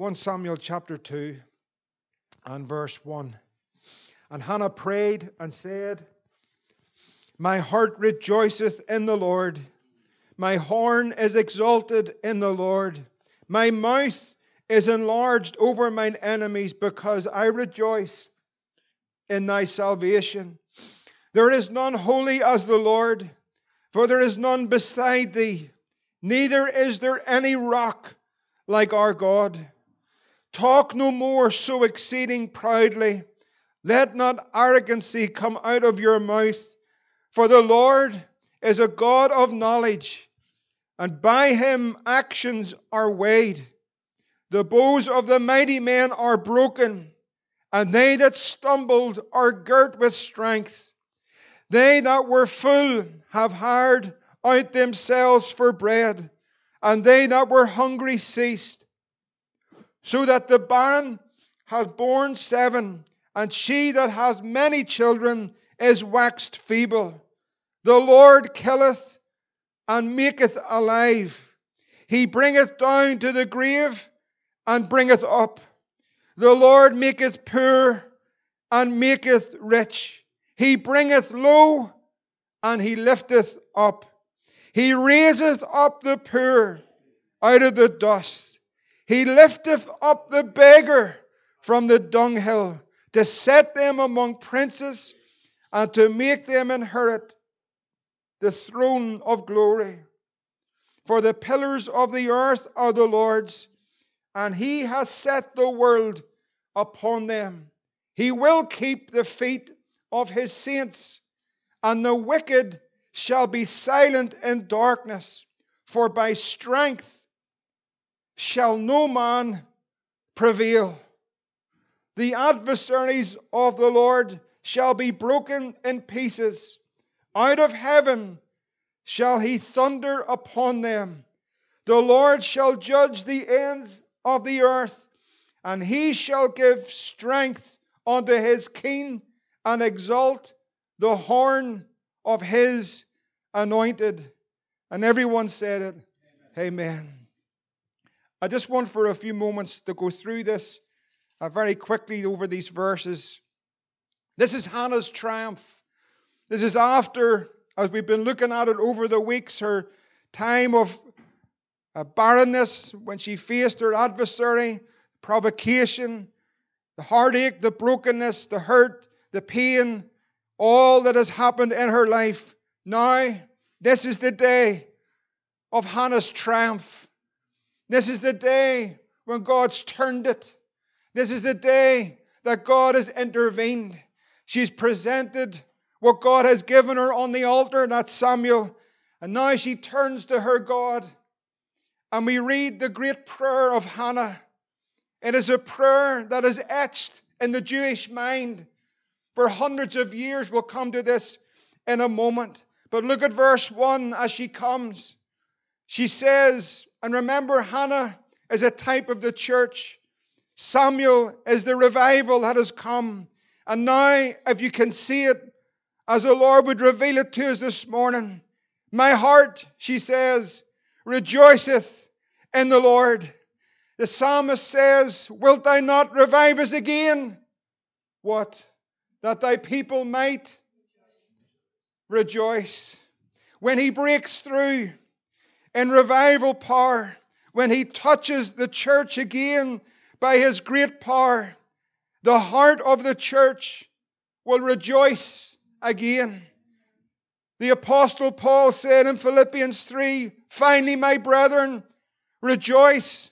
1 Samuel chapter 2 and verse 1. And Hannah prayed and said, My heart rejoiceth in the Lord, my horn is exalted in the Lord, my mouth is enlarged over mine enemies, because I rejoice in thy salvation. There is none holy as the Lord, for there is none beside thee, neither is there any rock like our God. Talk no more so exceeding proudly. Let not arrogancy come out of your mouth. For the Lord is a God of knowledge, and by him actions are weighed. The bows of the mighty men are broken, and they that stumbled are girt with strength. They that were full have hired out themselves for bread, and they that were hungry ceased so that the barren has borne seven, and she that has many children is waxed feeble. The Lord killeth and maketh alive. He bringeth down to the grave and bringeth up. The Lord maketh poor and maketh rich. He bringeth low and he lifteth up. He raiseth up the poor out of the dust he lifteth up the beggar from the dunghill to set them among princes and to make them inherit the throne of glory. For the pillars of the earth are the Lord's, and he has set the world upon them. He will keep the feet of his saints, and the wicked shall be silent in darkness, for by strength shall no man prevail. The adversaries of the Lord shall be broken in pieces. Out of heaven shall he thunder upon them. The Lord shall judge the ends of the earth, and he shall give strength unto his king and exalt the horn of his anointed. And everyone said it. Amen. Amen. I just want for a few moments to go through this uh, very quickly over these verses. This is Hannah's triumph. This is after, as we've been looking at it over the weeks, her time of uh, barrenness when she faced her adversary, provocation, the heartache, the brokenness, the hurt, the pain, all that has happened in her life. Now, this is the day of Hannah's triumph. This is the day when God's turned it. This is the day that God has intervened. She's presented what God has given her on the altar, that's Samuel. And now she turns to her God. And we read the great prayer of Hannah. It is a prayer that is etched in the Jewish mind for hundreds of years. We'll come to this in a moment. But look at verse 1 as she comes. She says, and remember, Hannah is a type of the church. Samuel is the revival that has come. And now, if you can see it, as the Lord would reveal it to us this morning, my heart, she says, rejoiceth in the Lord. The psalmist says, Wilt thou not revive us again? What? That thy people might rejoice. When he breaks through, in revival power when he touches the church again by his great power. The heart of the church will rejoice again. The Apostle Paul said in Philippians 3 Finally, my brethren, rejoice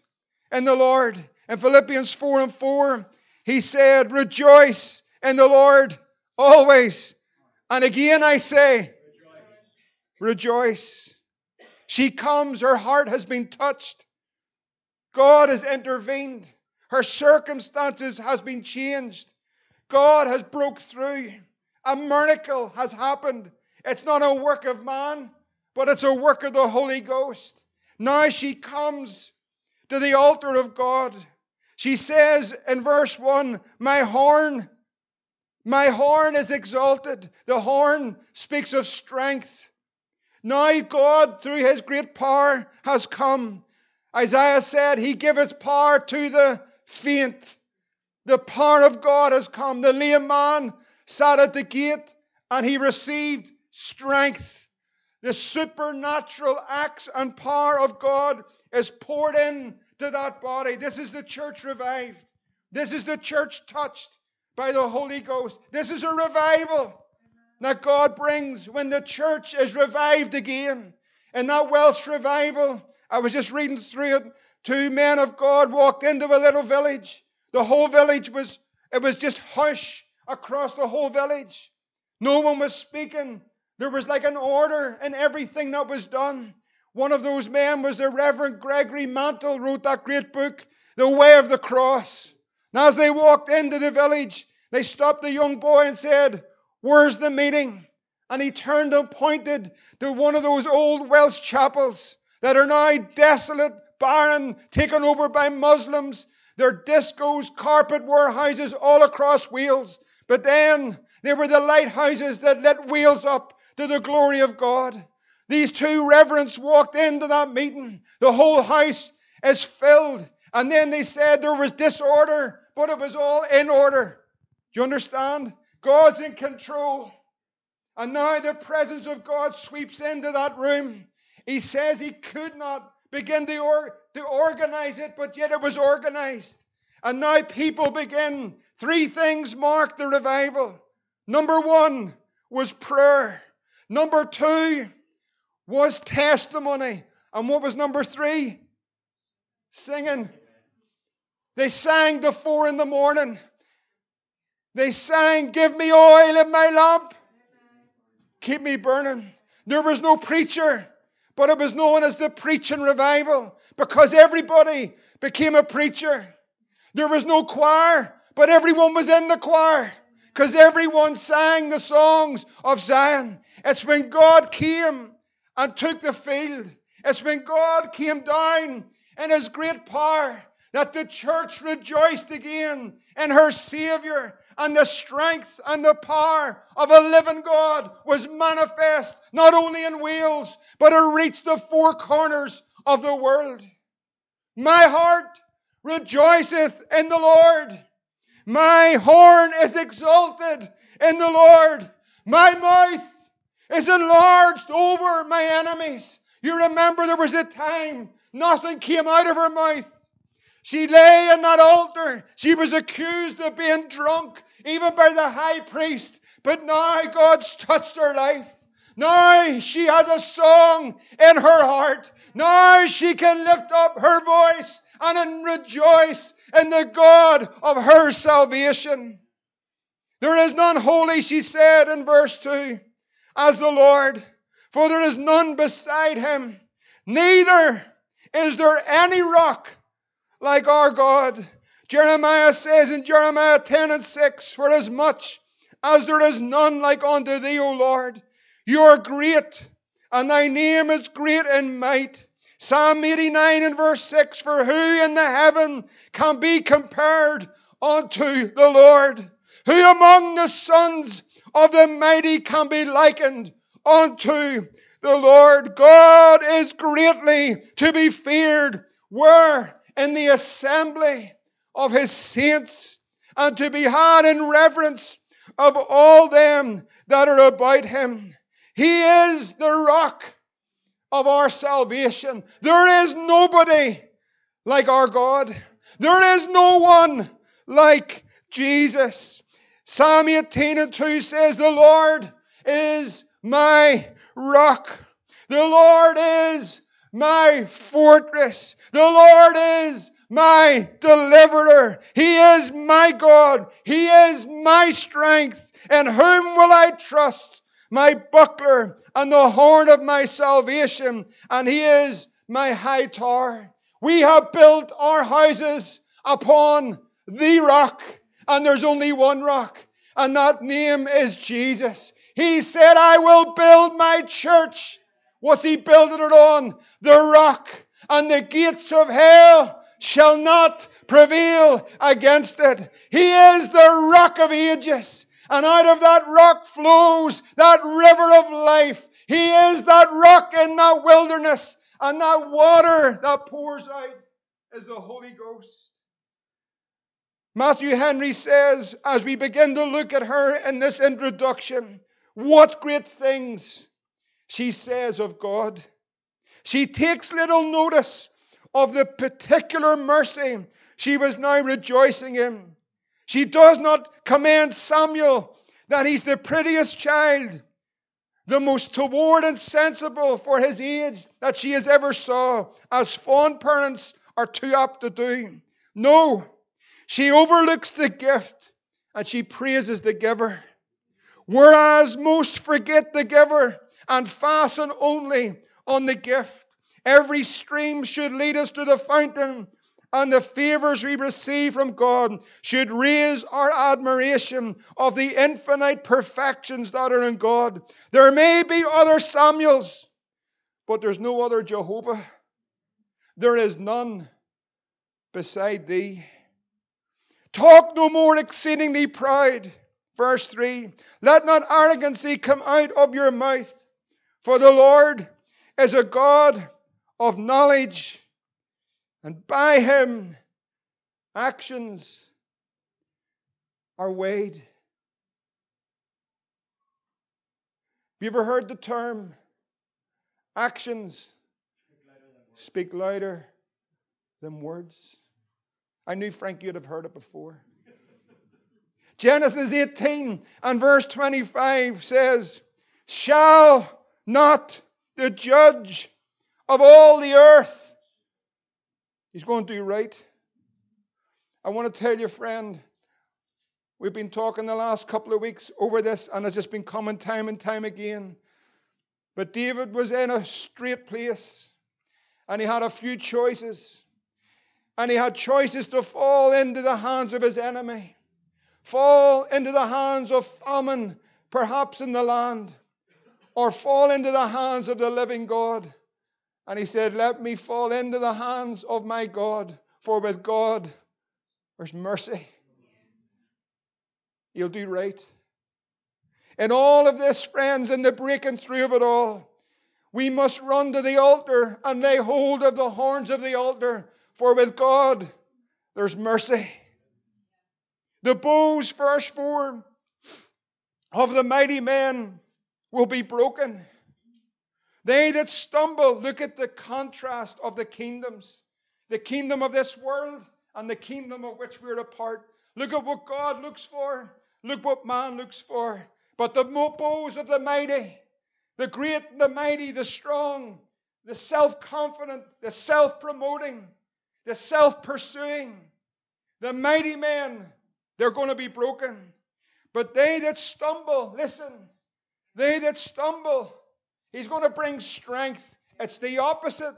in the Lord. In Philippians 4 and 4, he said, Rejoice in the Lord always. And again I say, Rejoice. rejoice. She comes, her heart has been touched. God has intervened. Her circumstances has been changed. God has broke through. A miracle has happened. It's not a work of man, but it's a work of the Holy Ghost. Now she comes to the altar of God. She says in verse 1 My horn, my horn is exalted. The horn speaks of strength. Now God, through his great power, has come Isaiah said, He giveth power to the faint. The power of God has come. The lame man sat at the gate and he received strength. The supernatural acts and power of God is poured in to that body. This is the church revived. This is the church touched by the Holy Ghost. This is a revival that God brings when the church is revived again. In that Welsh revival, I was just reading through it. Two men of God walked into a little village. The whole village was, it was just hush across the whole village. No one was speaking. There was like an order in everything that was done. One of those men was the Reverend Gregory Mantle, wrote that great book, The Way of the Cross. Now, as they walked into the village, they stopped the young boy and said, Where's the meeting? And he turned and pointed to one of those old Welsh chapels that are now desolate, barren, taken over by Muslims. Their discos, carpet warehouses all across Wales. But then they were the lighthouses that lit Wales up to the glory of God. These two reverends walked into that meeting. The whole house is filled. And then they said there was disorder, but it was all in order. Do you understand? God's in control. And now the presence of God sweeps into that room. He says he could not begin to, or, to organize it, but yet it was organized. And now people begin. Three things mark the revival. Number one was prayer. Number two was testimony. And what was number three? Singing. They sang to four in the morning. They sang, Give me oil in my lamp. Keep me burning. There was no preacher, but it was known as the preaching revival because everybody became a preacher. There was no choir, but everyone was in the choir because everyone sang the songs of Zion. It's when God came and took the field. It's when God came down in his great power that the church rejoiced again in her Savior and the strength and the power of a living God was manifest not only in Wales, but it reached the four corners of the world. My heart rejoiceth in the Lord. My horn is exalted in the Lord. My mouth is enlarged over my enemies. You remember there was a time nothing came out of her mouth. She lay in that altar. She was accused of being drunk, even by the high priest. But now God's touched her life. Now she has a song in her heart. Now she can lift up her voice and rejoice in the God of her salvation. There is none holy, she said in verse 2, as the Lord, for there is none beside him. Neither is there any rock like our God. Jeremiah says in Jeremiah 10 and 6, For as much as there is none like unto thee, O Lord, you are great, and thy name is great in might. Psalm 89 and verse 6 For who in the heaven can be compared unto the Lord? Who among the sons of the mighty can be likened unto the Lord? God is greatly to be feared. Where in the assembly of his saints, and to be had in reverence of all them that are about him. He is the rock of our salvation. There is nobody like our God. There is no one like Jesus. Psalm 18 and 2 says, The Lord is my rock. The Lord is my fortress. The Lord is my deliverer. He is my God. He is my strength. In whom will I trust? My buckler and the horn of my salvation. And he is my high tower. We have built our houses upon the rock. And there's only one rock. And that name is Jesus. He said, I will build my church. What's he building it on? The rock. And the gates of hell shall not prevail against it. He is the rock of ages. And out of that rock flows that river of life. He is that rock in that wilderness. And that water that pours out is the Holy Ghost. Matthew Henry says, as we begin to look at her in this introduction, what great things she says of God. She takes little notice of the particular mercy she was now rejoicing in. She does not commend Samuel that he's the prettiest child, the most toward and sensible for his age that she has ever saw, as fond parents are too apt to do. No, she overlooks the gift and she praises the giver. Whereas most forget the giver and fasten only on the gift. Every stream should lead us to the fountain, and the favors we receive from God should raise our admiration of the infinite perfections that are in God. There may be other Samuels, but there's no other Jehovah. There is none beside thee. Talk no more exceedingly proud. Verse 3 Let not arrogancy come out of your mouth, for the Lord is a God of knowledge, and by him actions are weighed. Have you ever heard the term actions speak louder than words? I knew Frank you'd have heard it before. Genesis 18 and verse 25 says, Shall not the judge of all the earth. He's going to do right. I want to tell you, friend, we've been talking the last couple of weeks over this, and it's just been coming time and time again. But David was in a straight place, and he had a few choices. And he had choices to fall into the hands of his enemy, fall into the hands of famine, perhaps in the land, or fall into the hands of the living God. And he said, Let me fall into the hands of my God, for with God there's mercy. He'll do right. In all of this, friends, in the breaking through of it all, we must run to the altar and lay hold of the horns of the altar, for with God there's mercy. The bows, verse 4, of the mighty men will be broken. They that stumble, look at the contrast of the kingdoms the kingdom of this world and the kingdom of which we're a part. Look at what God looks for, look what man looks for. But the bows of the mighty, the great, the mighty, the strong, the self confident, the self promoting, the self pursuing, the mighty men, they're going to be broken. But they that stumble, listen, they that stumble, He's going to bring strength. It's the opposite.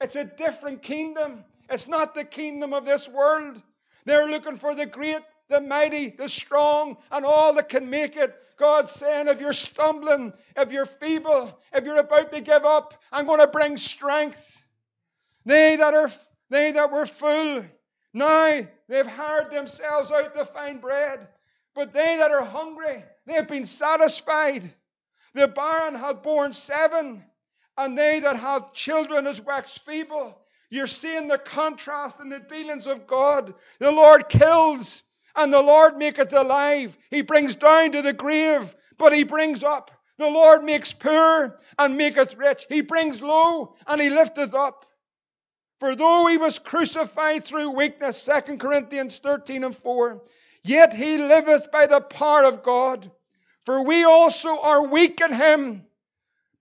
It's a different kingdom. It's not the kingdom of this world. They're looking for the great, the mighty, the strong, and all that can make it. God's saying, if you're stumbling, if you're feeble, if you're about to give up, I'm going to bring strength. They that are they that were full, now they've hired themselves out to find bread. But they that are hungry, they've been satisfied. The barren hath borne seven, and they that have children is waxed feeble. You're seeing the contrast in the dealings of God. The Lord kills, and the Lord maketh alive. He brings down to the grave, but he brings up. The Lord makes poor and maketh rich. He brings low and he lifteth up. For though he was crucified through weakness, 2 Corinthians 13 and 4, yet he liveth by the power of God. For we also are weak in him,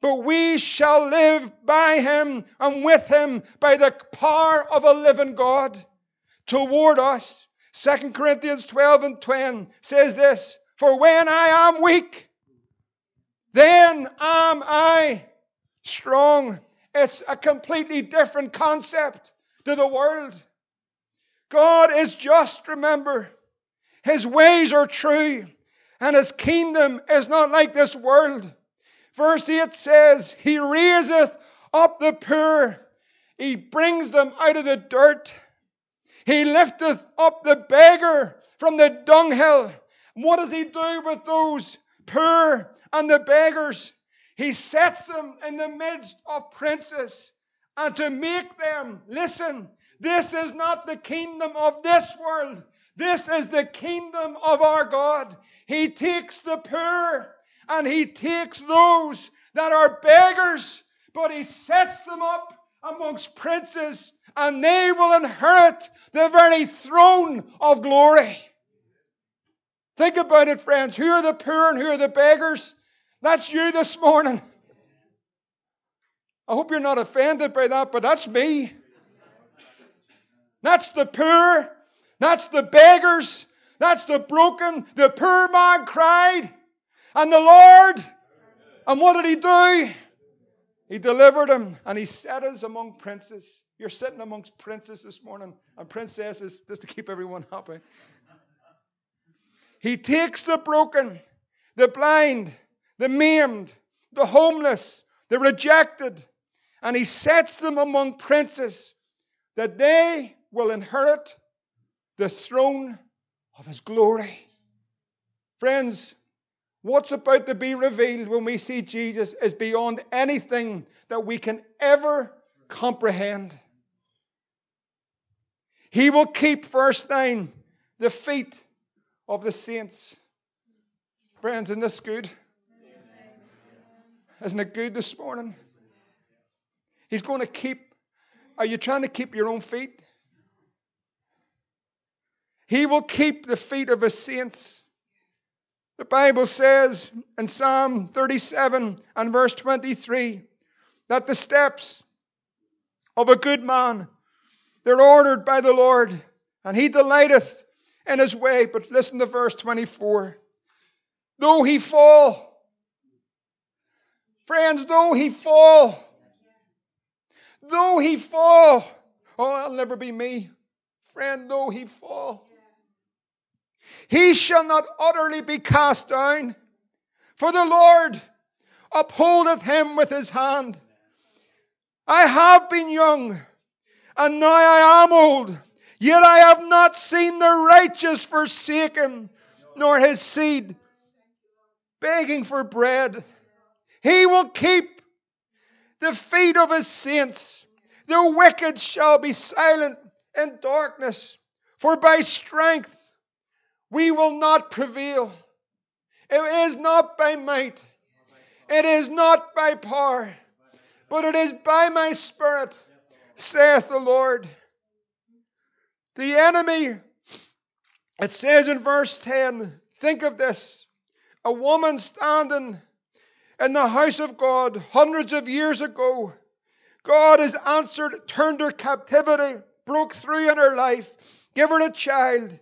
but we shall live by him and with him by the power of a living God toward us. 2 Corinthians 12 and 10 says this For when I am weak, then am I strong. It's a completely different concept to the world. God is just, remember. His ways are true and his kingdom is not like this world. Verse 8 says, He raiseth up the poor, He brings them out of the dirt, He lifteth up the beggar from the dunghill. What does He do with those poor and the beggars? He sets them in the midst of princes and to make them, listen, this is not the kingdom of this world. This is the kingdom of our God. He takes the poor and he takes those that are beggars, but he sets them up amongst princes and they will inherit the very throne of glory. Think about it, friends. Who are the poor and who are the beggars? That's you this morning. I hope you're not offended by that, but that's me. That's the poor. That's the beggars. That's the broken. The poor man cried. And the Lord, and what did he do? He delivered him and he set us among princes. You're sitting amongst princes this morning and princesses just to keep everyone happy. He takes the broken, the blind, the maimed, the homeless, the rejected, and he sets them among princes that they will inherit the throne of his glory. Friends, what's about to be revealed when we see Jesus is beyond anything that we can ever comprehend. He will keep, verse 9, the feet of the saints. Friends, isn't this good? Isn't it good this morning? He's going to keep. Are you trying to keep your own feet? He will keep the feet of his saints. The Bible says in Psalm 37 and verse 23 that the steps of a good man they're ordered by the Lord and he delighteth in his way but listen to verse 24 though he fall friends though he fall Though he fall, oh, that'll never be me. Friend, though he fall, he shall not utterly be cast down, for the Lord upholdeth him with his hand. I have been young, and now I am old, yet I have not seen the righteous forsaken, nor his seed begging for bread. He will keep the feet of his saints. The wicked shall be silent in darkness, for by strength we will not prevail. It is not by might, it is not by power, but it is by my spirit, saith the Lord. The enemy, it says in verse 10, think of this a woman standing in the house of God hundreds of years ago. God has answered, turned her captivity, broke through in her life, give her a child.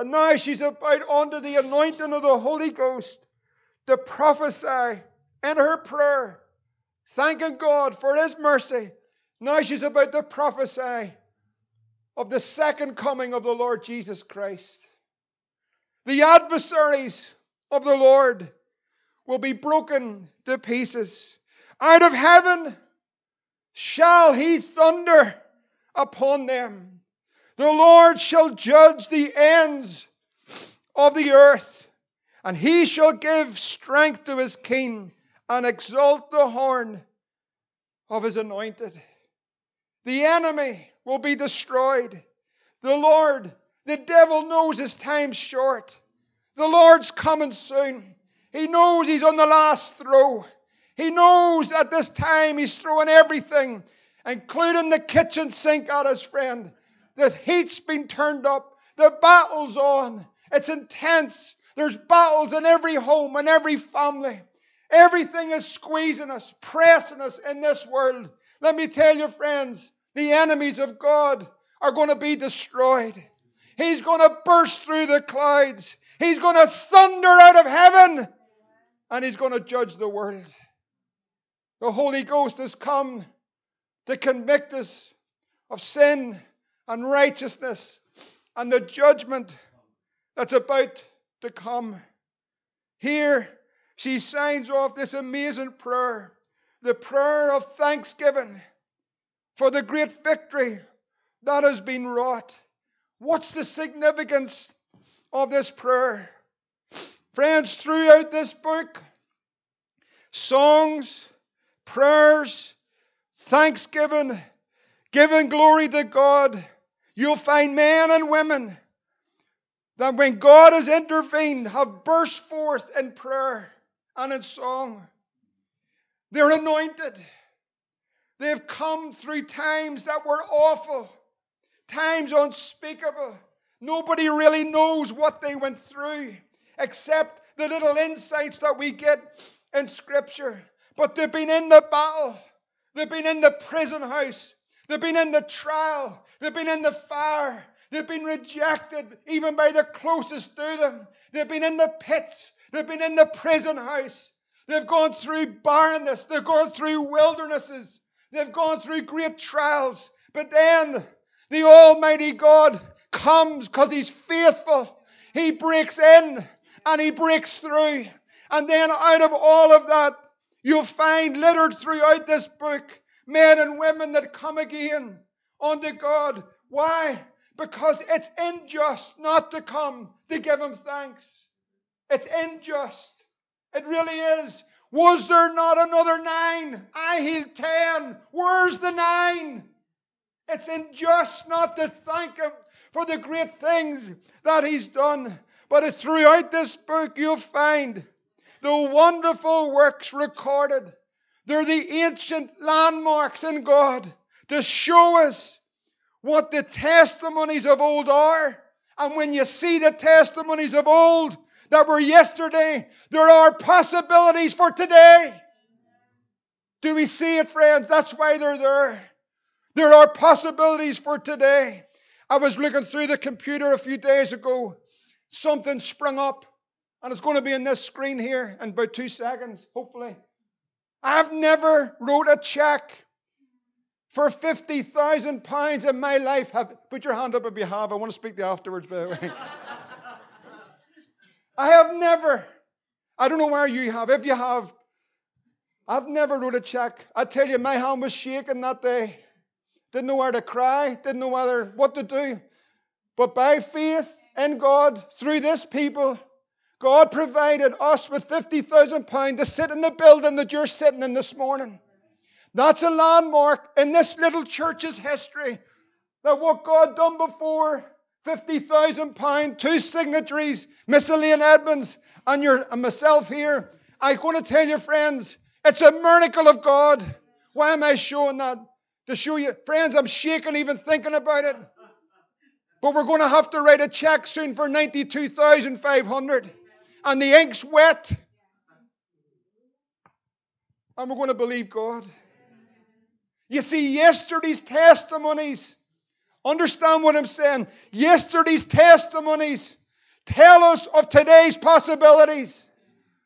And now she's about under the anointing of the Holy Ghost to prophesy in her prayer, thanking God for His mercy. Now she's about to prophesy of the second coming of the Lord Jesus Christ. The adversaries of the Lord will be broken to pieces. Out of heaven shall he thunder upon them. The Lord shall judge the ends of the earth, and he shall give strength to his king and exalt the horn of his anointed. The enemy will be destroyed. The Lord, the devil knows his time's short. The Lord's coming soon. He knows he's on the last throw. He knows at this time he's throwing everything, including the kitchen sink at his friend. The heat's been turned up. The battle's on. It's intense. There's battles in every home and every family. Everything is squeezing us, pressing us in this world. Let me tell you, friends, the enemies of God are going to be destroyed. He's going to burst through the clouds. He's going to thunder out of heaven and he's going to judge the world. The Holy Ghost has come to convict us of sin and righteousness and the judgment that's about to come. Here, she signs off this amazing prayer, the prayer of thanksgiving for the great victory that has been wrought. What's the significance of this prayer? Friends, throughout this book, songs, prayers, thanksgiving, giving glory to God, you'll find men and women that when God has intervened have burst forth in prayer and in song. They're anointed. They've come through times that were awful, times unspeakable. Nobody really knows what they went through except the little insights that we get in Scripture. But they've been in the battle, they've been in the prison house, they've been in the trial, they've been in the fire, they've been rejected even by the closest to them, they've been in the pits, they've been in the prison house, they've gone through barrenness, they've gone through wildernesses, they've gone through great trials. But then the Almighty God comes because He's faithful. He breaks in and He breaks through. And then out of all of that, you'll find littered throughout this book men and women that come again unto God. Why? Because it's unjust not to come to give Him thanks. It's unjust. It really is. Was there not another nine? I healed ten. Where's the nine? It's unjust not to thank Him for the great things that He's done. But throughout this book you'll find the wonderful works recorded. They're the ancient landmarks in God to show us what the testimonies of old are. And when you see the testimonies of old that were yesterday, there are possibilities for today. Do we see it, friends? That's why they're there. There are possibilities for today. I was looking through the computer a few days ago. Something sprung up and it's going to be in this screen here in about two seconds, hopefully. I've never wrote a check for fifty thousand pounds in my life. Have put your hand up if you have. I want to speak to you afterwards, by the way. I have never. I don't know where you have. If you have, I've never wrote a check. I tell you, my hand was shaking that day. Didn't know where to cry. Didn't know whether what to do. But by faith in God, through this people, God provided us with £50,000 to sit in the building that you're sitting in this morning. That's a landmark in this little church's history that what God done before £50,000, two signatories, Miss Elaine Edmonds and, your, and myself here. I'm going to tell you, friends, it's a miracle of God. Why am I showing that? To show you, friends, I'm shaking even thinking about it. But we're going to have to write a check soon for 92,500 and the ink's wet. And we're going to believe God. You see, yesterday's testimonies, understand what I'm saying? Yesterday's testimonies tell us of today's possibilities.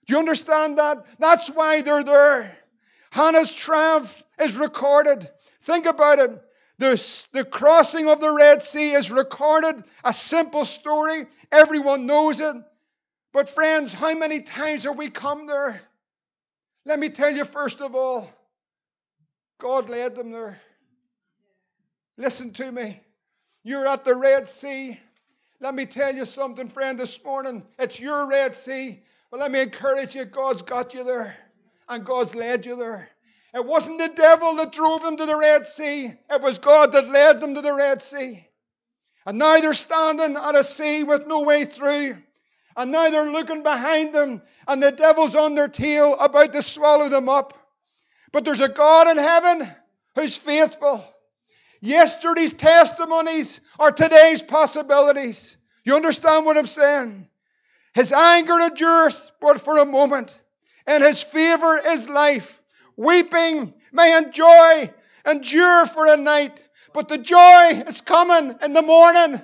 Do you understand that? That's why they're there. Hannah's triumph is recorded. Think about it. The, the crossing of the Red Sea is recorded, a simple story. Everyone knows it. But, friends, how many times have we come there? Let me tell you, first of all, God led them there. Listen to me. You're at the Red Sea. Let me tell you something, friend, this morning. It's your Red Sea. But let me encourage you God's got you there, and God's led you there. It wasn't the devil that drove them to the Red Sea, it was God that led them to the Red Sea. And now they're standing at a sea with no way through. And now they're looking behind them, and the devil's on their tail, about to swallow them up. But there's a God in heaven who's faithful. Yesterday's testimonies are today's possibilities. You understand what I'm saying? His anger endures but for a moment, and his favor is life. Weeping may enjoy, endure for a night, but the joy is coming in the morning.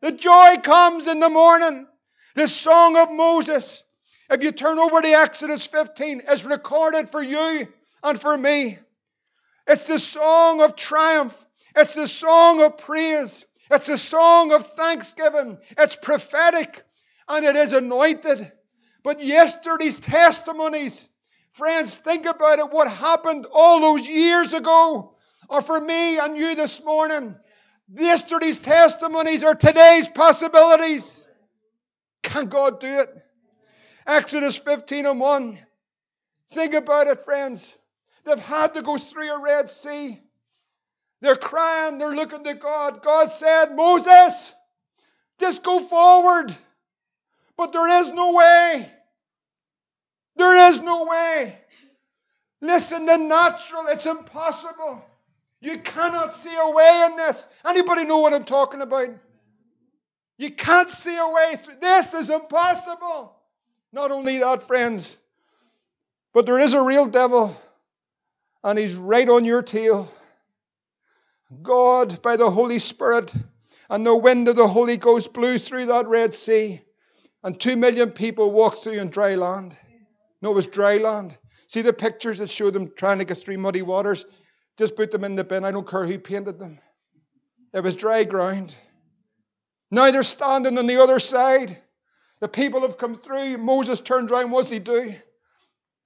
The joy comes in the morning. The song of Moses, if you turn over to Exodus 15, is recorded for you and for me. It's the song of triumph. It's the song of praise. It's a song of thanksgiving. It's prophetic and it is anointed. But yesterday's testimonies, friends, think about it. What happened all those years ago, or for me and you this morning. Yesterday's testimonies are today's possibilities. Can God do it? Exodus 15 and 1. Think about it, friends. They've had to go through a Red Sea. They're crying, they're looking to God. God said, Moses, just go forward. But there is no way. There is no way. Listen, the natural, it's impossible. You cannot see a way in this. Anybody know what I'm talking about? You can't see a way through. This is impossible. Not only that, friends, but there is a real devil, and he's right on your tail. God, by the Holy Spirit and the wind of the Holy Ghost, blew through that Red Sea, and two million people walked through on dry land. No, it was dry land. See the pictures that show them trying to get through muddy waters? Just put them in the bin. I don't care who painted them. It was dry ground. Now they're standing on the other side. The people have come through. Moses turned around. What's he do?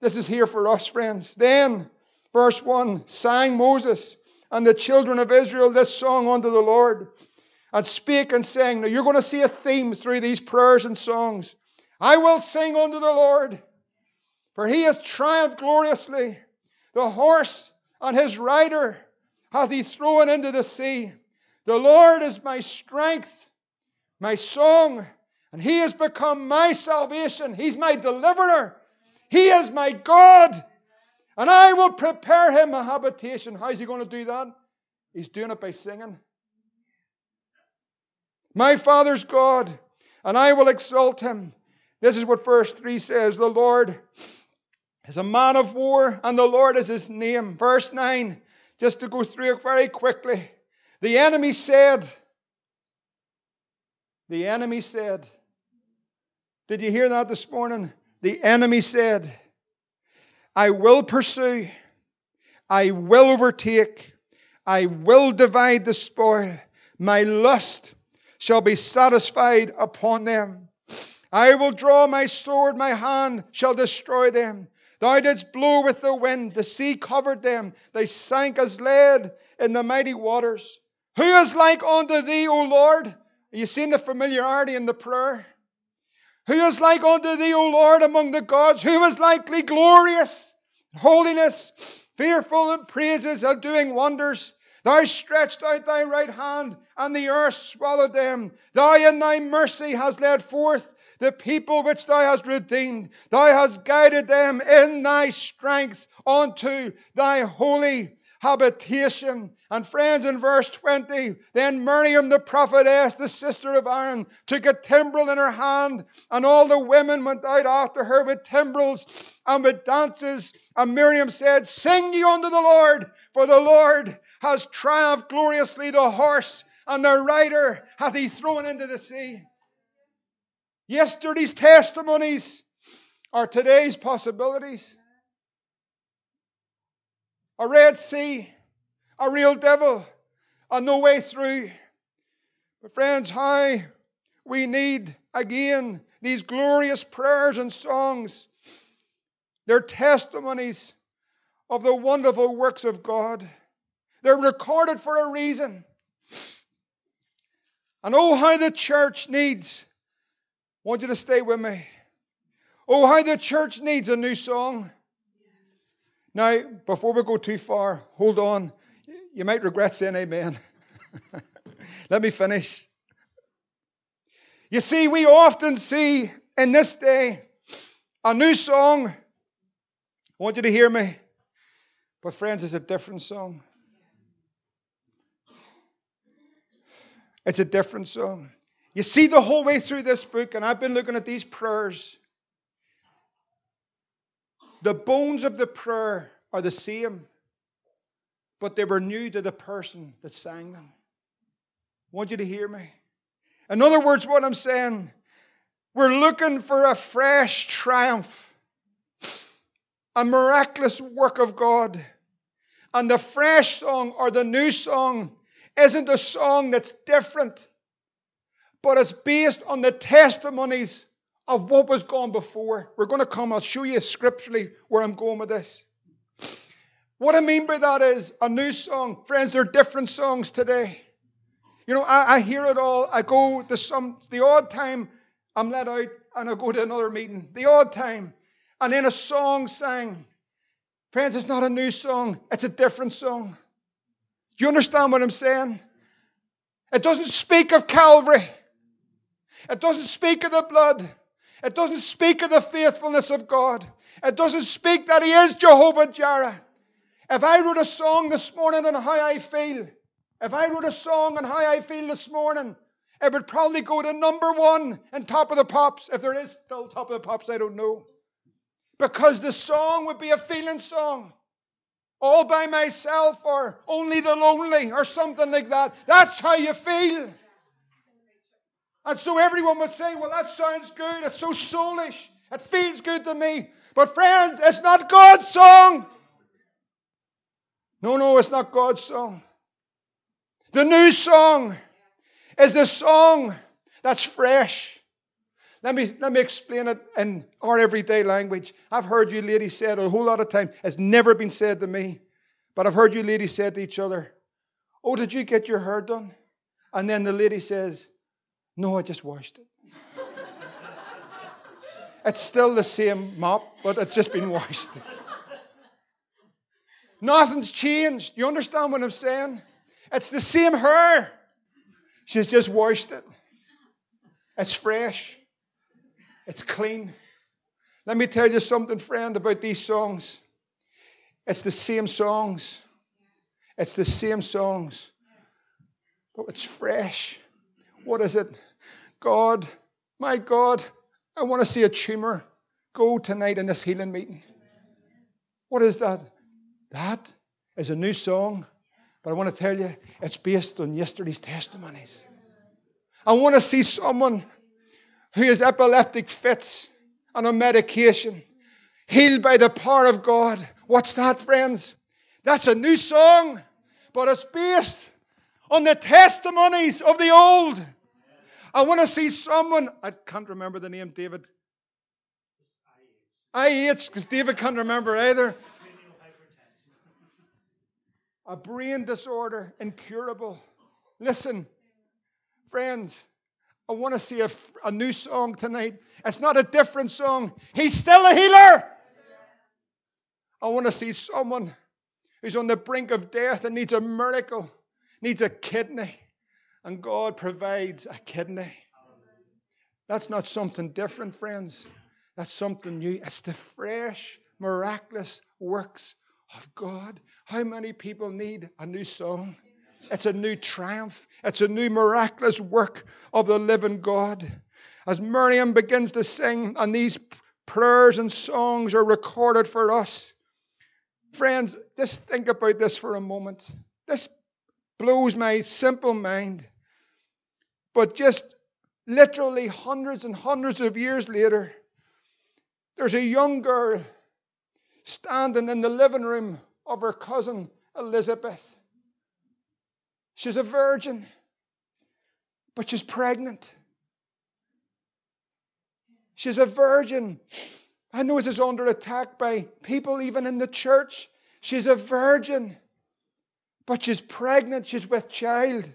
This is here for us, friends. Then, verse 1 sang Moses and the children of Israel this song unto the Lord and spake and sang. Now you're going to see a theme through these prayers and songs. I will sing unto the Lord, for he hath triumphed gloriously. The horse and his rider hath he thrown into the sea. The Lord is my strength, my song, and he has become my salvation. He's my deliverer. He is my God. And I will prepare him a habitation. How's he going to do that? He's doing it by singing. My Father's God, and I will exalt him. This is what verse 3 says The Lord is a man of war, and the Lord is his name. Verse 9, just to go through it very quickly. The enemy said, The enemy said, Did you hear that this morning? The enemy said, I will pursue, I will overtake, I will divide the spoil. My lust shall be satisfied upon them. I will draw my sword, my hand shall destroy them. Thou didst blow with the wind, the sea covered them, they sank as lead in the mighty waters. Who is like unto thee, O Lord? Are you seeing the familiarity in the prayer? Who is like unto thee, O Lord, among the gods? Who is likely glorious, holiness, fearful in praises, and doing wonders? Thou stretched out thy right hand, and the earth swallowed them. Thou in thy mercy hast led forth the people which thou hast redeemed. Thou hast guided them in thy strength unto thy holy habitation. And friends, in verse 20, then Miriam the prophetess, the sister of Aaron, took a timbrel in her hand, and all the women went out after her with timbrels and with dances. And Miriam said, Sing ye unto the Lord, for the Lord has triumphed gloriously. The horse and the rider hath he thrown into the sea. Yesterday's testimonies are today's possibilities. A Red Sea, a real devil, a no way through. But, friends, how we need again these glorious prayers and songs. They're testimonies of the wonderful works of God. They're recorded for a reason. And oh, how the church needs I want you to stay with me. Oh, how the church needs a new song. Now, before we go too far, hold on. You might regret saying amen. Let me finish. You see, we often see in this day a new song. I want you to hear me. But, friends, it's a different song. It's a different song. You see the whole way through this book, and I've been looking at these prayers. The bones of the prayer are the same, but they were new to the person that sang them. I want you to hear me. In other words, what I'm saying, we're looking for a fresh triumph, a miraculous work of God. And the fresh song or the new song isn't a song that's different but it's based on the testimonies of what was gone before. We're going to come, I'll show you scripturally where I'm going with this. What I mean by that is a new song. Friends, there are different songs today. You know, I, I hear it all. I go to some, the odd time I'm let out and I go to another meeting. The odd time. And then a song sang Friends, it's not a new song, it's a different song. Do you understand what I'm saying? It doesn't speak of Calvary. It doesn't speak of the blood. It doesn't speak of the faithfulness of God. It doesn't speak that He is Jehovah Jireh. If I wrote a song this morning on how I feel, if I wrote a song on how I feel this morning, it would probably go to number one and top of the pops. If there is still top of the pops, I don't know. Because the song would be a feeling song. All by myself or only the lonely or something like that. That's how you feel. And so everyone would say, Well, that sounds good. It's so soulish. It feels good to me. But friends, it's not God's song. No, no, it's not God's song. The new song is the song that's fresh. Let me, let me explain it in our everyday language. I've heard you ladies say it a whole lot of times. It's never been said to me. But I've heard you ladies say to each other, Oh, did you get your hair done? And then the lady says, No, I just washed it. it's still the same mop, but it's just been washed. Nothing's changed. You understand what I'm saying? It's the same hair. She's just washed it. It's fresh. It's clean. Let me tell you something, friend, about these songs. It's the same songs. It's the same songs. But it's fresh. What is it? God, my God, I want to see a tumor go tonight in this healing meeting. What is that? That is a new song but I want to tell you, it's based on yesterday's testimonies. I want to see someone who has epileptic fits and on medication, healed by the power of God. What's that, friends? That's a new song, but it's based on the testimonies of the old. I want to see someone, I can't remember the name, David. IH, because David can't remember either a brain disorder, incurable. Listen, friends, I want to see a, a new song tonight. It's not a different song. He's still a healer. I want to see someone who's on the brink of death and needs a miracle, needs a kidney, and God provides a kidney. That's not something different, friends. That's something new. It's the fresh, miraculous works of God. How many people need a new song? It's a new triumph. It's a new miraculous work of the living God. As Miriam begins to sing, and these prayers and songs are recorded for us. Friends, just think about this for a moment. This blows my simple mind. But just literally hundreds and hundreds of years later, there's a young girl standing in the living room of her cousin Elizabeth. She's a virgin, but she's pregnant. She's a virgin. I know this is under attack by people even in the church. She's a virgin, but she's pregnant. She's with child.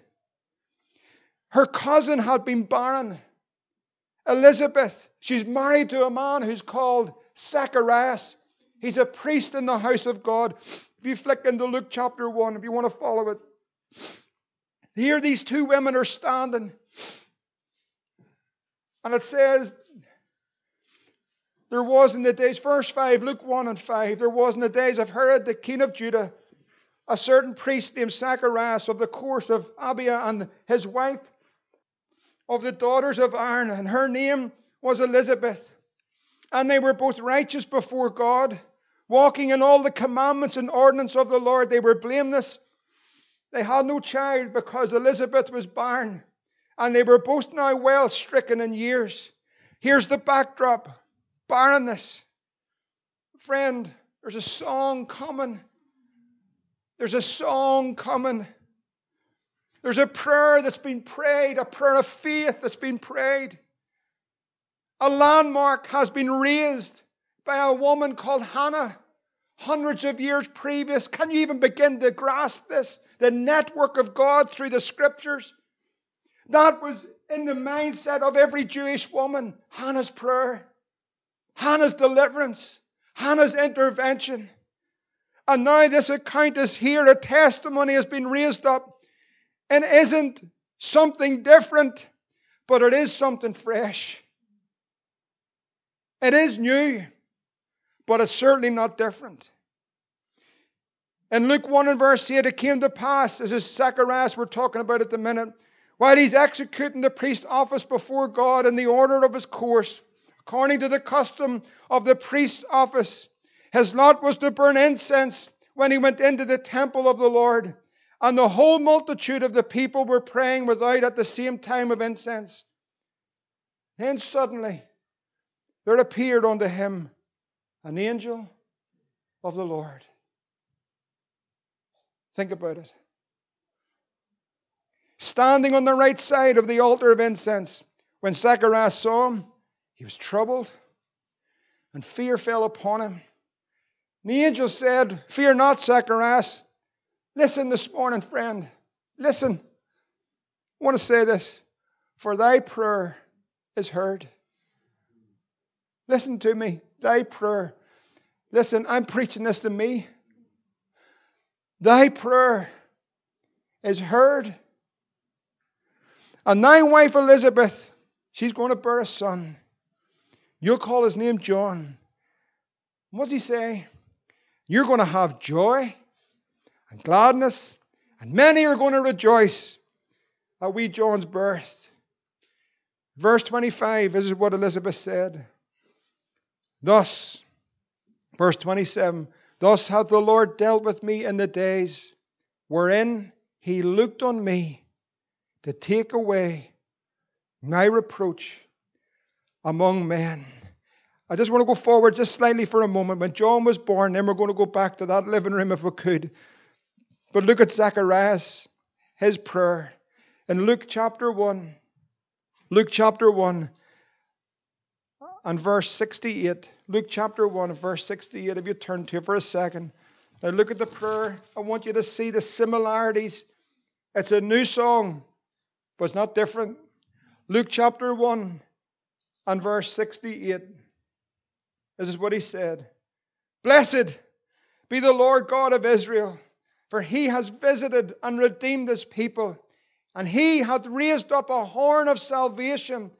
Her cousin had been barren. Elizabeth, she's married to a man who's called Zacharias. He's a priest in the house of God. If you flick into Luke chapter 1, if you want to follow it, here these two women are standing. And it says, there was in the days, verse 5, Luke 1 and 5, there was in the days of Herod the king of Judah a certain priest named Zacharias of the course of Abia and his wife of the daughters of Aaron, and her name was Elizabeth. And they were both righteous before God walking in all the commandments and ordinance of the Lord. They were blameless. They had no child because Elizabeth was barren, and they were both now well stricken in years. Here's the backdrop barrenness. Friend, there's a song coming. There's a song coming. There's a prayer that's been prayed, a prayer of faith that's been prayed. A landmark has been raised by a woman called Hannah hundreds of years previous. Can you even begin to grasp this? The network of God through the scriptures. That was in the mindset of every Jewish woman. Hannah's prayer, Hannah's deliverance, Hannah's intervention. And now this account is here, a testimony has been raised up, and isn't something different, but it is something fresh. It is new, but it's certainly not different. In Luke 1 and verse 8, it came to pass, as is Zacharias we're talking about at the minute, while he's executing the priest office before God in the order of his course, according to the custom of the priest's office, his lot was to burn incense when he went into the temple of the Lord. And the whole multitude of the people were praying without at the same time of incense. Then suddenly there appeared unto him an angel of the Lord. Think about it. Standing on the right side of the altar of incense, when Zacharias saw him, he was troubled, and fear fell upon him. The angel said, Fear not, Zacharias. Listen this morning, friend. Listen. I want to say this. For thy prayer is heard. Listen to me. Thy prayer. Listen, I'm preaching this to me. Thy prayer is heard. And thy wife Elizabeth, she's going to bear a son. You'll call his name John. What's he say? You're going to have joy and gladness, and many are going to rejoice at wee John's birth. Verse 25, this is what Elizabeth said. Thus, verse 27, thus hath the Lord dealt with me in the days wherein he looked on me to take away my reproach among men. I just want to go forward just slightly for a moment. When John was born, then we're going to go back to that living room if we could. But look at Zacharias, his prayer. In Luke chapter 1, Luke chapter 1 and verse 68. Luke chapter 1, verse 68, if you turn to it for a second. Now look at the prayer. I want you to see the similarities. It's a new song, but it's not different. Luke chapter 1 and verse 68. This is what he said. Blessed be the Lord God of Israel for he has visited and redeemed his people, and he hath raised up a horn of salvation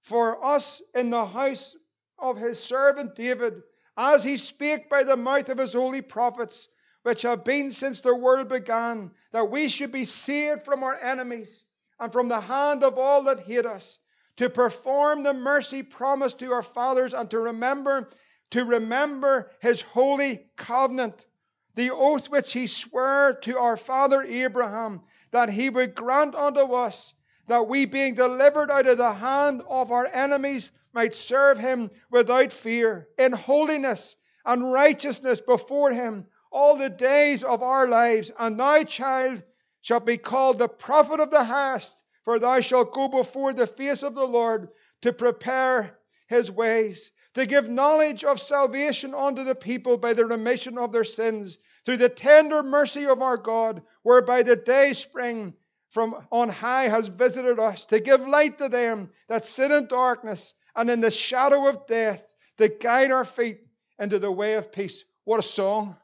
for us in the house of his servant David, as he spake by the mouth of his holy prophets, which have been since the world began, that we should be saved from our enemies and from the hand of all that hate us, to perform the mercy promised to our fathers, and to remember, to remember his holy covenant the oath which he swore to our father Abraham, that he would grant unto us that we, being delivered out of the hand of our enemies, might serve him without fear, in holiness and righteousness before him all the days of our lives. And thy child shall be called the prophet of the highest, for thou shalt go before the face of the Lord to prepare his ways to give knowledge of salvation unto the people by the remission of their sins, through the tender mercy of our God, whereby the day spring from on high has visited us, to give light to them that sit in darkness and in the shadow of death, to guide our feet into the way of peace. What a song!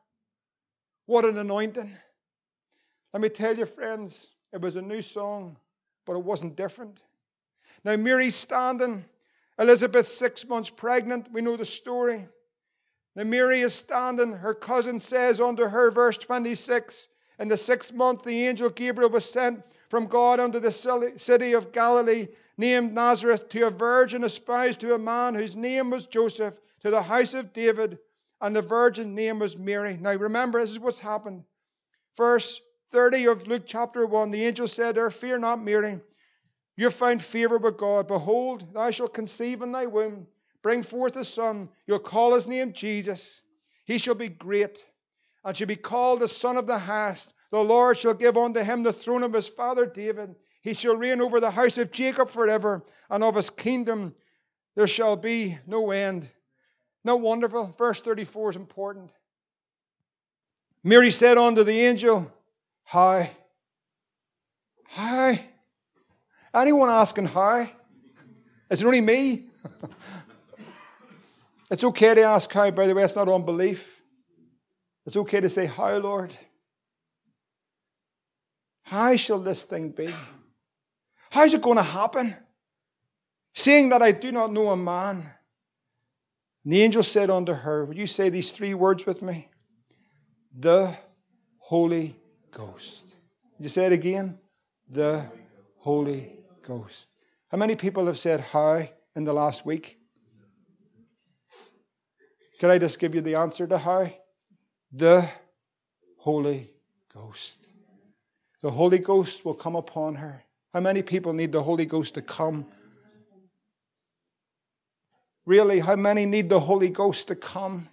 What an anointing! Let me tell you, friends, it was a new song, but it wasn't different. Now, Mary's standing Elizabeth, six months pregnant, we know the story. Now Mary is standing. Her cousin says unto her, verse 26, In the sixth month the angel Gabriel was sent from God unto the city of Galilee, named Nazareth, to a virgin espoused to a man whose name was Joseph, to the house of David, and the virgin's name was Mary. Now remember, this is what's happened. Verse 30 of Luke chapter 1 the angel said to her, Fear not, Mary. You have found favor with God. Behold, thou shalt conceive in thy womb, bring forth a son. You'll call his name Jesus. He shall be great, and shall be called the Son of the Highest. The Lord shall give unto him the throne of his father David. He shall reign over the house of Jacob forever, and of his kingdom there shall be no end. No wonderful? Verse 34 is important. Mary said unto the angel, How? Hi. Anyone asking hi? Is it only me? it's okay to ask hi, by the way, it's not unbelief. It's okay to say, Hi, Lord? How shall this thing be? How's it going to happen? Seeing that I do not know a man. And the angel said unto her, Would you say these three words with me? The Holy Ghost. Would you say it again? The Holy Ghost. How many people have said how in the last week? Can I just give you the answer to how? The Holy Ghost. The Holy Ghost will come upon her. How many people need the Holy Ghost to come? Really, how many need the Holy Ghost to come?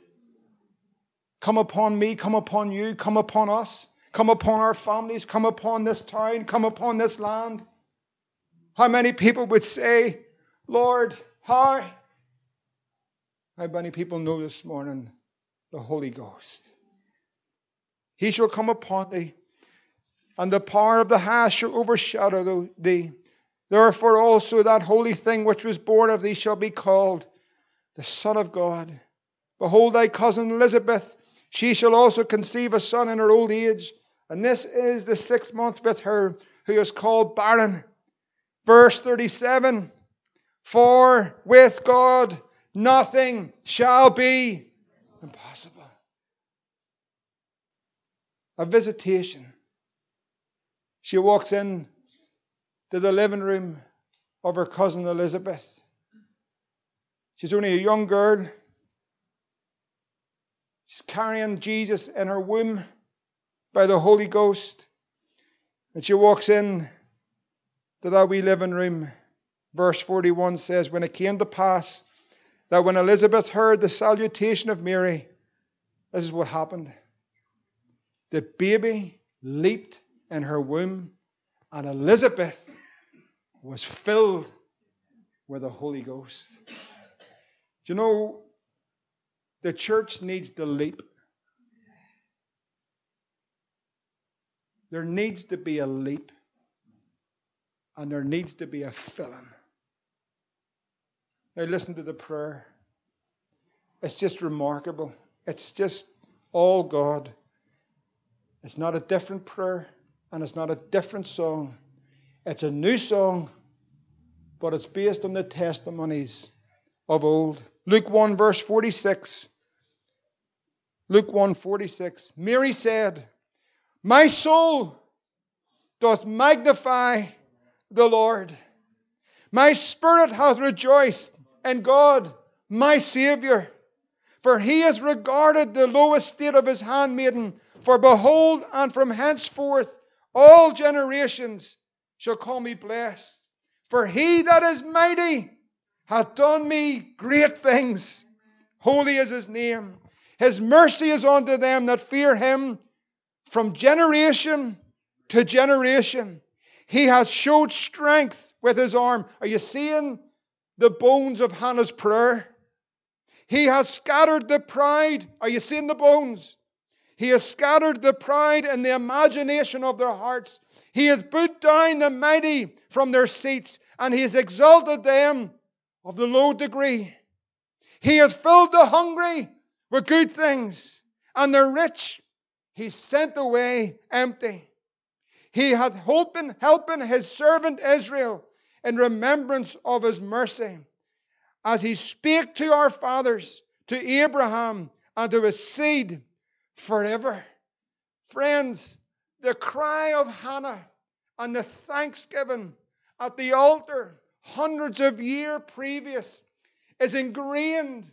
Come upon me, come upon you, come upon us, come upon our families, come upon this town, come upon this land. How many people would say, Lord, how? How many people know this morning the Holy Ghost? He shall come upon thee, and the power of the highest shall overshadow thee. Therefore also that holy thing which was born of thee shall be called the Son of God. Behold, thy cousin Elizabeth, she shall also conceive a son in her old age, and this is the sixth month with her, who is called barren. Verse 37 For with God nothing shall be impossible. A visitation. She walks in to the living room of her cousin Elizabeth. She's only a young girl. She's carrying Jesus in her womb by the Holy Ghost. And she walks in to that wee living room. Verse 41 says, When it came to pass that when Elizabeth heard the salutation of Mary, this is what happened. The baby leaped in her womb, and Elizabeth was filled with the Holy Ghost. Do you know the church needs to leap? There needs to be a leap, and there needs to be a filling. Now, listen to the prayer. It's just remarkable. It's just all God. It's not a different prayer, and it's not a different song. It's a new song, but it's based on the testimonies of old. Luke 1, verse 46. Luke 1 46. Mary said, My soul doth magnify the Lord. My spirit hath rejoiced in God, my Saviour. For he has regarded the low estate of his handmaiden. For behold, and from henceforth all generations shall call me blessed. For he that is mighty hath done me great things. Holy is his name. His mercy is unto them that fear him from generation to generation. He has showed strength with his arm. Are you seeing the bones of Hannah's prayer? He has scattered the pride. Are you seeing the bones? He has scattered the pride and the imagination of their hearts. He has put down the mighty from their seats, and he has exalted them of the low degree. He has filled the hungry with good things, and the rich he sent away empty. He hath helping, helping his servant Israel in remembrance of his mercy, as he spake to our fathers, to Abraham, and to his seed forever. Friends, the cry of Hannah and the thanksgiving at the altar hundreds of years previous is ingrained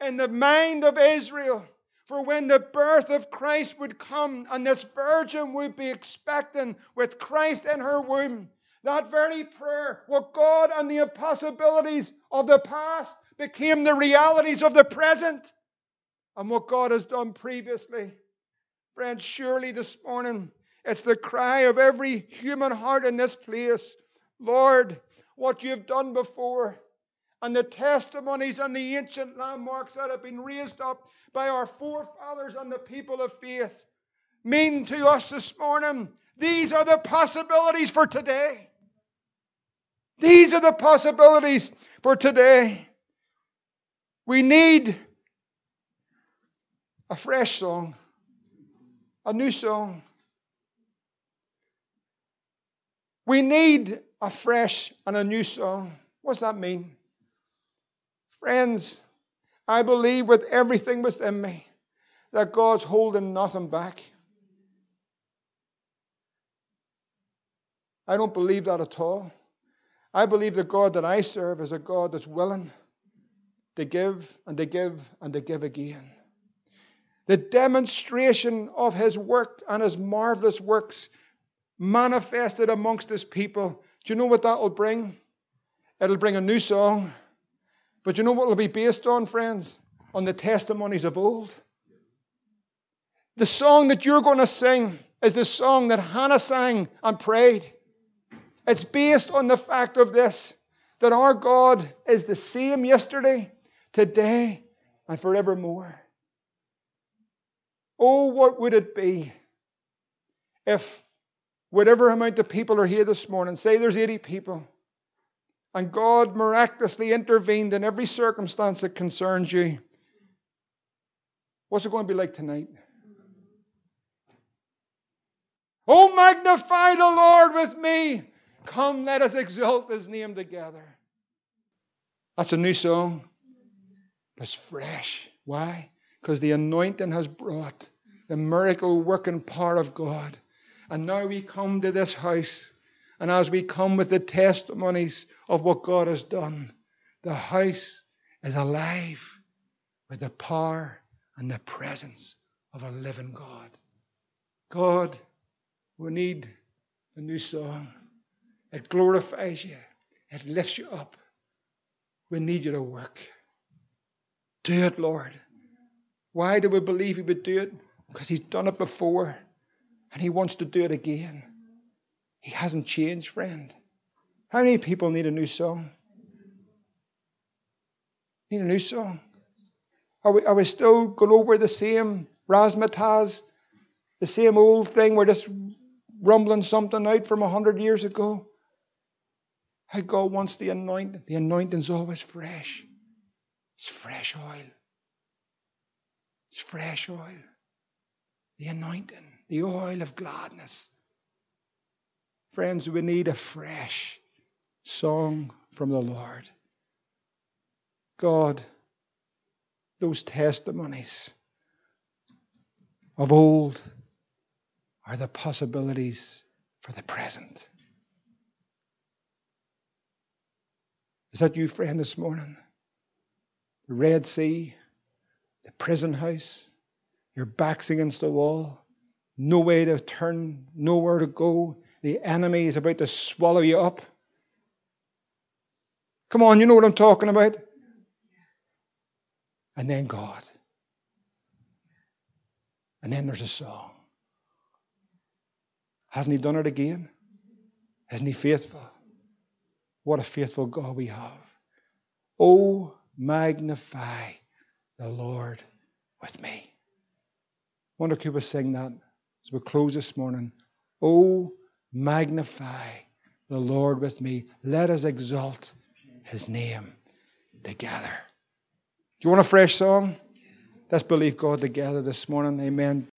in the mind of Israel for when the birth of Christ would come and this virgin would be expecting with Christ in her womb. That very prayer, what God and the impossibilities of the past became the realities of the present and what God has done previously. Friends, surely this morning it's the cry of every human heart in this place Lord, what you've done before, and the testimonies and the ancient landmarks that have been raised up by our forefathers and the people of faith mean to us this morning. These are the possibilities for today. These are the possibilities for today. We need a fresh song. A new song. We need a fresh and a new song. What does that mean? Friends, I believe with everything within me that God's holding nothing back. I don't believe that at all. I believe the God that I serve is a God that's willing to give and to give and to give again. The demonstration of his work and his marvelous works manifested amongst his people. Do you know what that will bring? It'll bring a new song. But you know what it'll be based on, friends? On the testimonies of old. The song that you're going to sing is the song that Hannah sang and prayed. It's based on the fact of this that our God is the same yesterday, today, and forevermore. Oh, what would it be if whatever amount of people are here this morning, say there's 80 people, and God miraculously intervened in every circumstance that concerns you. What's it going to be like tonight? Oh, magnify the Lord with me. Come, let us exalt his name together. That's a new song. It's fresh. Why? Because the anointing has brought the miracle working power of God. And now we come to this house and as we come with the testimonies of what God has done, the house is alive with the power and the presence of a living God. God, we need a new song. It glorifies you, it lifts you up. We need you to work. Do it, Lord. Why do we believe He would do it? Because He's done it before and He wants to do it again. He hasn't changed, friend. How many people need a new song? Need a new song? Are we, are we still going over the same razzmatazz, the same old thing? We're just rumbling something out from a hundred years ago. How God wants the anointing. The anointing's always fresh. It's fresh oil. It's fresh oil. The anointing, the oil of gladness. Friends, we need a fresh song from the Lord. God, those testimonies of old are the possibilities for the present. Is that you, friend, this morning? The Red Sea, the prison house, your back's against the wall, no way to turn, nowhere to go, the enemy is about to swallow you up. Come on, you know what I'm talking about. And then God. And then there's a song. Hasn't He done it again? Isn't He faithful? What a faithful God we have. Oh, magnify the Lord with me. I wonder could we sing that as we close this morning. Oh, Magnify the Lord with me. Let us exalt his name together. Do you want a fresh song? Let's believe God together this morning. Amen.